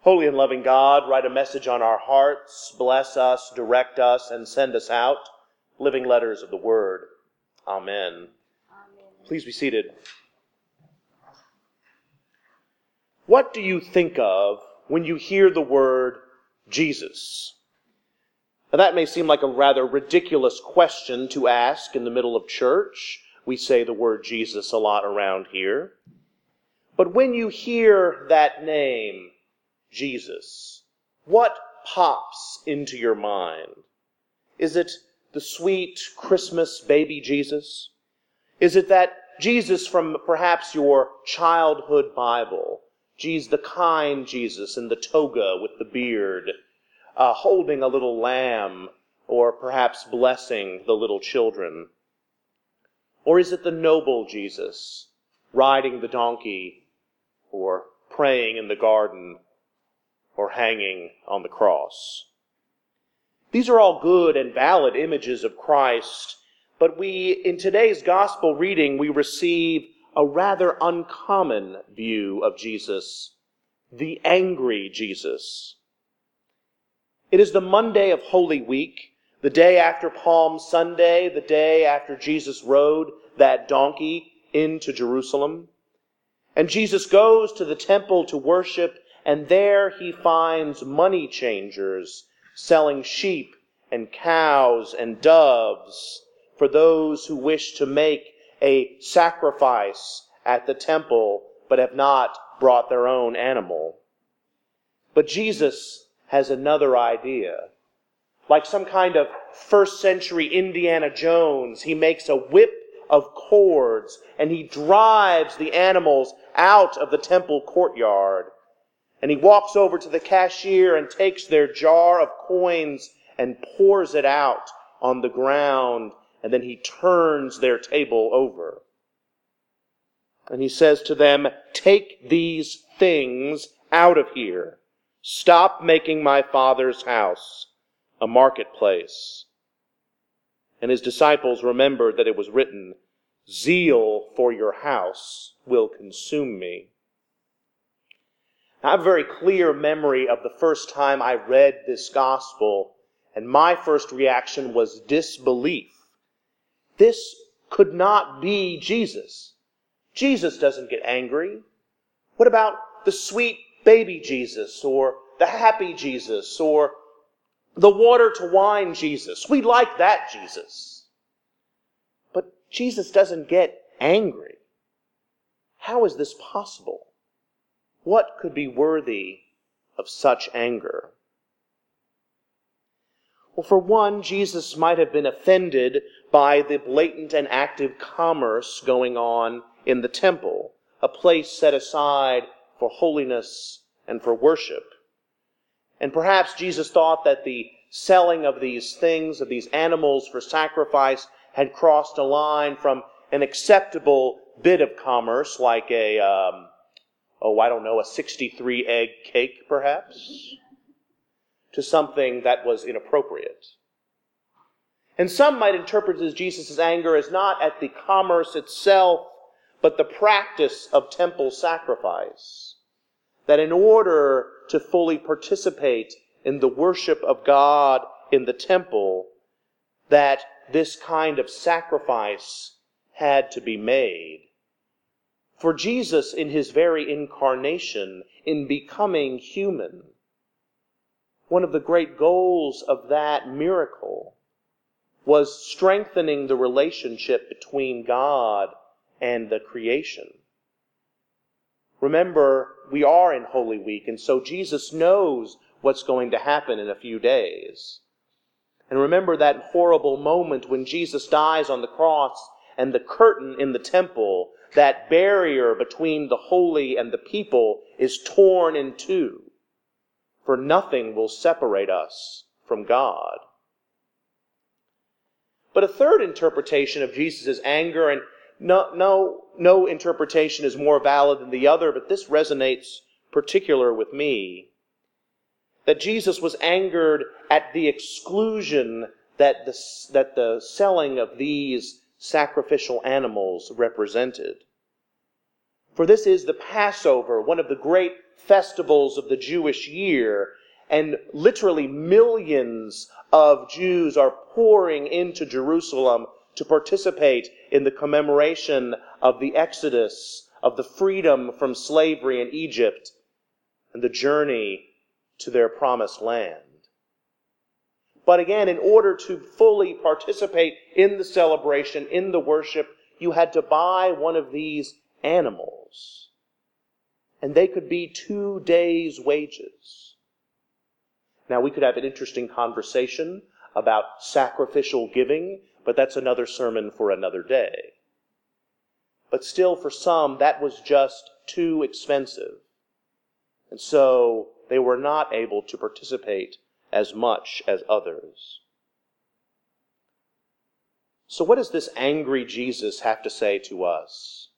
Holy and loving God, write a message on our hearts, bless us, direct us, and send us out. Living letters of the Word. Amen. Amen. Please be seated. What do you think of when you hear the word Jesus? Now, that may seem like a rather ridiculous question to ask in the middle of church. We say the word Jesus a lot around here. But when you hear that name, Jesus, what pops into your mind? Is it the sweet Christmas baby Jesus? Is it that Jesus from perhaps your childhood Bible? Jesus, the kind Jesus in the toga with the beard, uh, holding a little lamb, or perhaps blessing the little children? Or is it the noble Jesus, riding the donkey, or praying in the garden, or hanging on the cross? These are all good and valid images of Christ, but we, in today's gospel reading, we receive a rather uncommon view of Jesus, the angry Jesus. It is the Monday of Holy Week, the day after Palm Sunday, the day after Jesus rode that donkey into Jerusalem. And Jesus goes to the temple to worship, and there he finds money changers selling sheep and cows and doves for those who wish to make a sacrifice at the temple but have not brought their own animal. But Jesus has another idea. Like some kind of first century Indiana Jones, he makes a whip of cords and he drives the animals out of the temple courtyard and he walks over to the cashier and takes their jar of coins and pours it out on the ground. And then he turns their table over. And he says to them, Take these things out of here. Stop making my father's house a marketplace. And his disciples remembered that it was written, Zeal for your house will consume me. I have a very clear memory of the first time I read this gospel, and my first reaction was disbelief. This could not be Jesus. Jesus doesn't get angry. What about the sweet baby Jesus, or the happy Jesus, or the water to wine Jesus? We like that Jesus. But Jesus doesn't get angry. How is this possible? What could be worthy of such anger? Well, for one, Jesus might have been offended by the blatant and active commerce going on in the temple, a place set aside for holiness and for worship. And perhaps Jesus thought that the selling of these things, of these animals for sacrifice, had crossed a line from an acceptable bit of commerce, like a um, oh, I don't know, a 63 egg cake, perhaps, to something that was inappropriate. And some might interpret Jesus' anger as not at the commerce itself, but the practice of temple sacrifice. That in order to fully participate in the worship of God in the temple, that this kind of sacrifice had to be made. For Jesus, in his very incarnation, in becoming human, one of the great goals of that miracle was strengthening the relationship between God and the creation. Remember, we are in Holy Week, and so Jesus knows what's going to happen in a few days. And remember that horrible moment when Jesus dies on the cross and the curtain in the temple that barrier between the holy and the people is torn in two. For nothing will separate us from God. But a third interpretation of Jesus' anger, and no, no, no interpretation is more valid than the other, but this resonates particular with me. That Jesus was angered at the exclusion that the, that the selling of these sacrificial animals represented. For this is the Passover, one of the great festivals of the Jewish year, and literally millions of Jews are pouring into Jerusalem to participate in the commemoration of the Exodus, of the freedom from slavery in Egypt, and the journey to their promised land. But again, in order to fully participate in the celebration, in the worship, you had to buy one of these animals. And they could be two days' wages. Now, we could have an interesting conversation about sacrificial giving, but that's another sermon for another day. But still, for some, that was just too expensive. And so they were not able to participate as much as others. So, what does this angry Jesus have to say to us?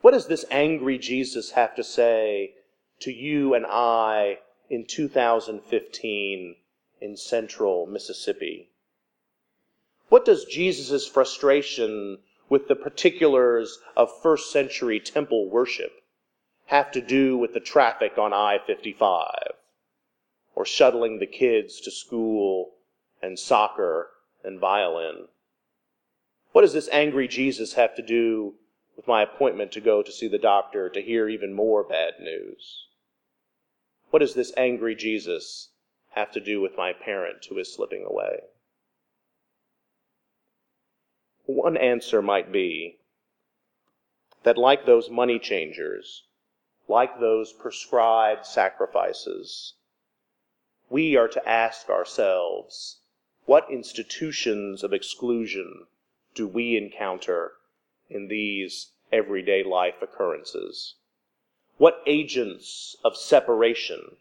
What does this angry Jesus have to say to you and I in 2015 in central Mississippi? What does Jesus' frustration with the particulars of first century temple worship have to do with the traffic on I 55? Or shuttling the kids to school and soccer and violin? What does this angry Jesus have to do with my appointment to go to see the doctor to hear even more bad news? What does this angry Jesus have to do with my parent who is slipping away? One answer might be that, like those money changers, like those prescribed sacrifices, we are to ask ourselves what institutions of exclusion do we encounter in these everyday life occurrences? What agents of separation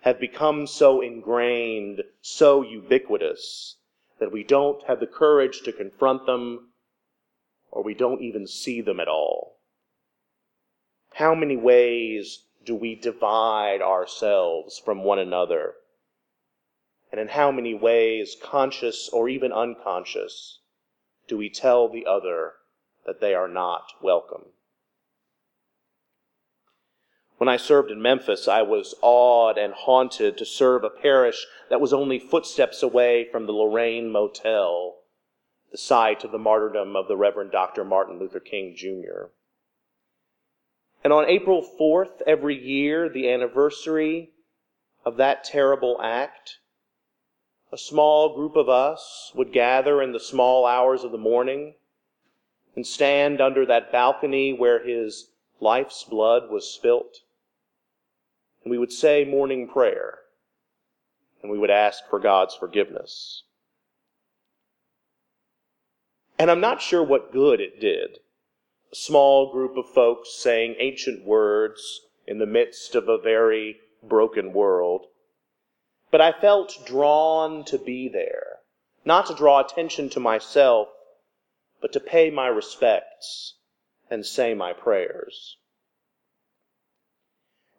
have become so ingrained, so ubiquitous, that we don't have the courage to confront them or we don't even see them at all? How many ways do we divide ourselves from one another? And in how many ways, conscious or even unconscious, do we tell the other that they are not welcome? When I served in Memphis, I was awed and haunted to serve a parish that was only footsteps away from the Lorraine Motel, the site of the martyrdom of the Reverend Dr. Martin Luther King Jr. And on April 4th, every year, the anniversary of that terrible act, a small group of us would gather in the small hours of the morning and stand under that balcony where his life's blood was spilt. And we would say morning prayer and we would ask for God's forgiveness. And I'm not sure what good it did. A small group of folks saying ancient words in the midst of a very broken world. But I felt drawn to be there, not to draw attention to myself, but to pay my respects and say my prayers.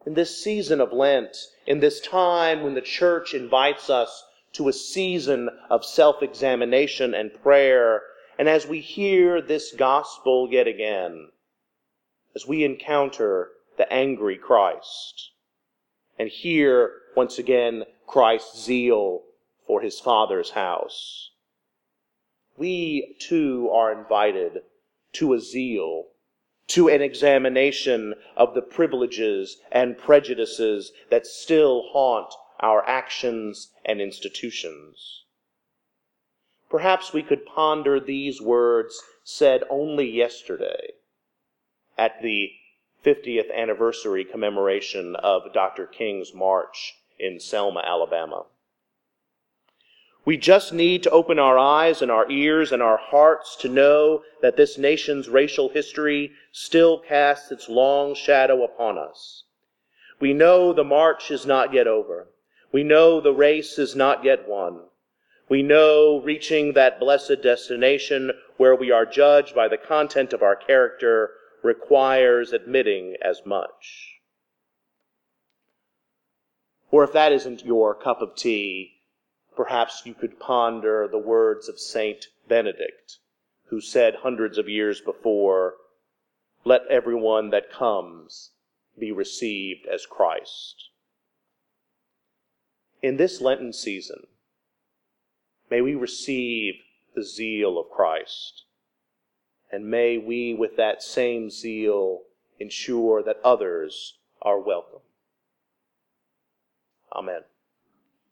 In this season of Lent, in this time when the church invites us to a season of self examination and prayer, and as we hear this gospel yet again, as we encounter the angry Christ, and hear once again Christ's zeal for his Father's house. We too are invited to a zeal, to an examination of the privileges and prejudices that still haunt our actions and institutions. Perhaps we could ponder these words said only yesterday at the 50th anniversary commemoration of Dr. King's march in Selma, Alabama. We just need to open our eyes and our ears and our hearts to know that this nation's racial history still casts its long shadow upon us. We know the march is not yet over. We know the race is not yet won. We know reaching that blessed destination where we are judged by the content of our character requires admitting as much. Or if that isn't your cup of tea, perhaps you could ponder the words of Saint Benedict, who said hundreds of years before, Let everyone that comes be received as Christ. In this Lenten season, may we receive the zeal of Christ, and may we, with that same zeal, ensure that others are welcome. Amen.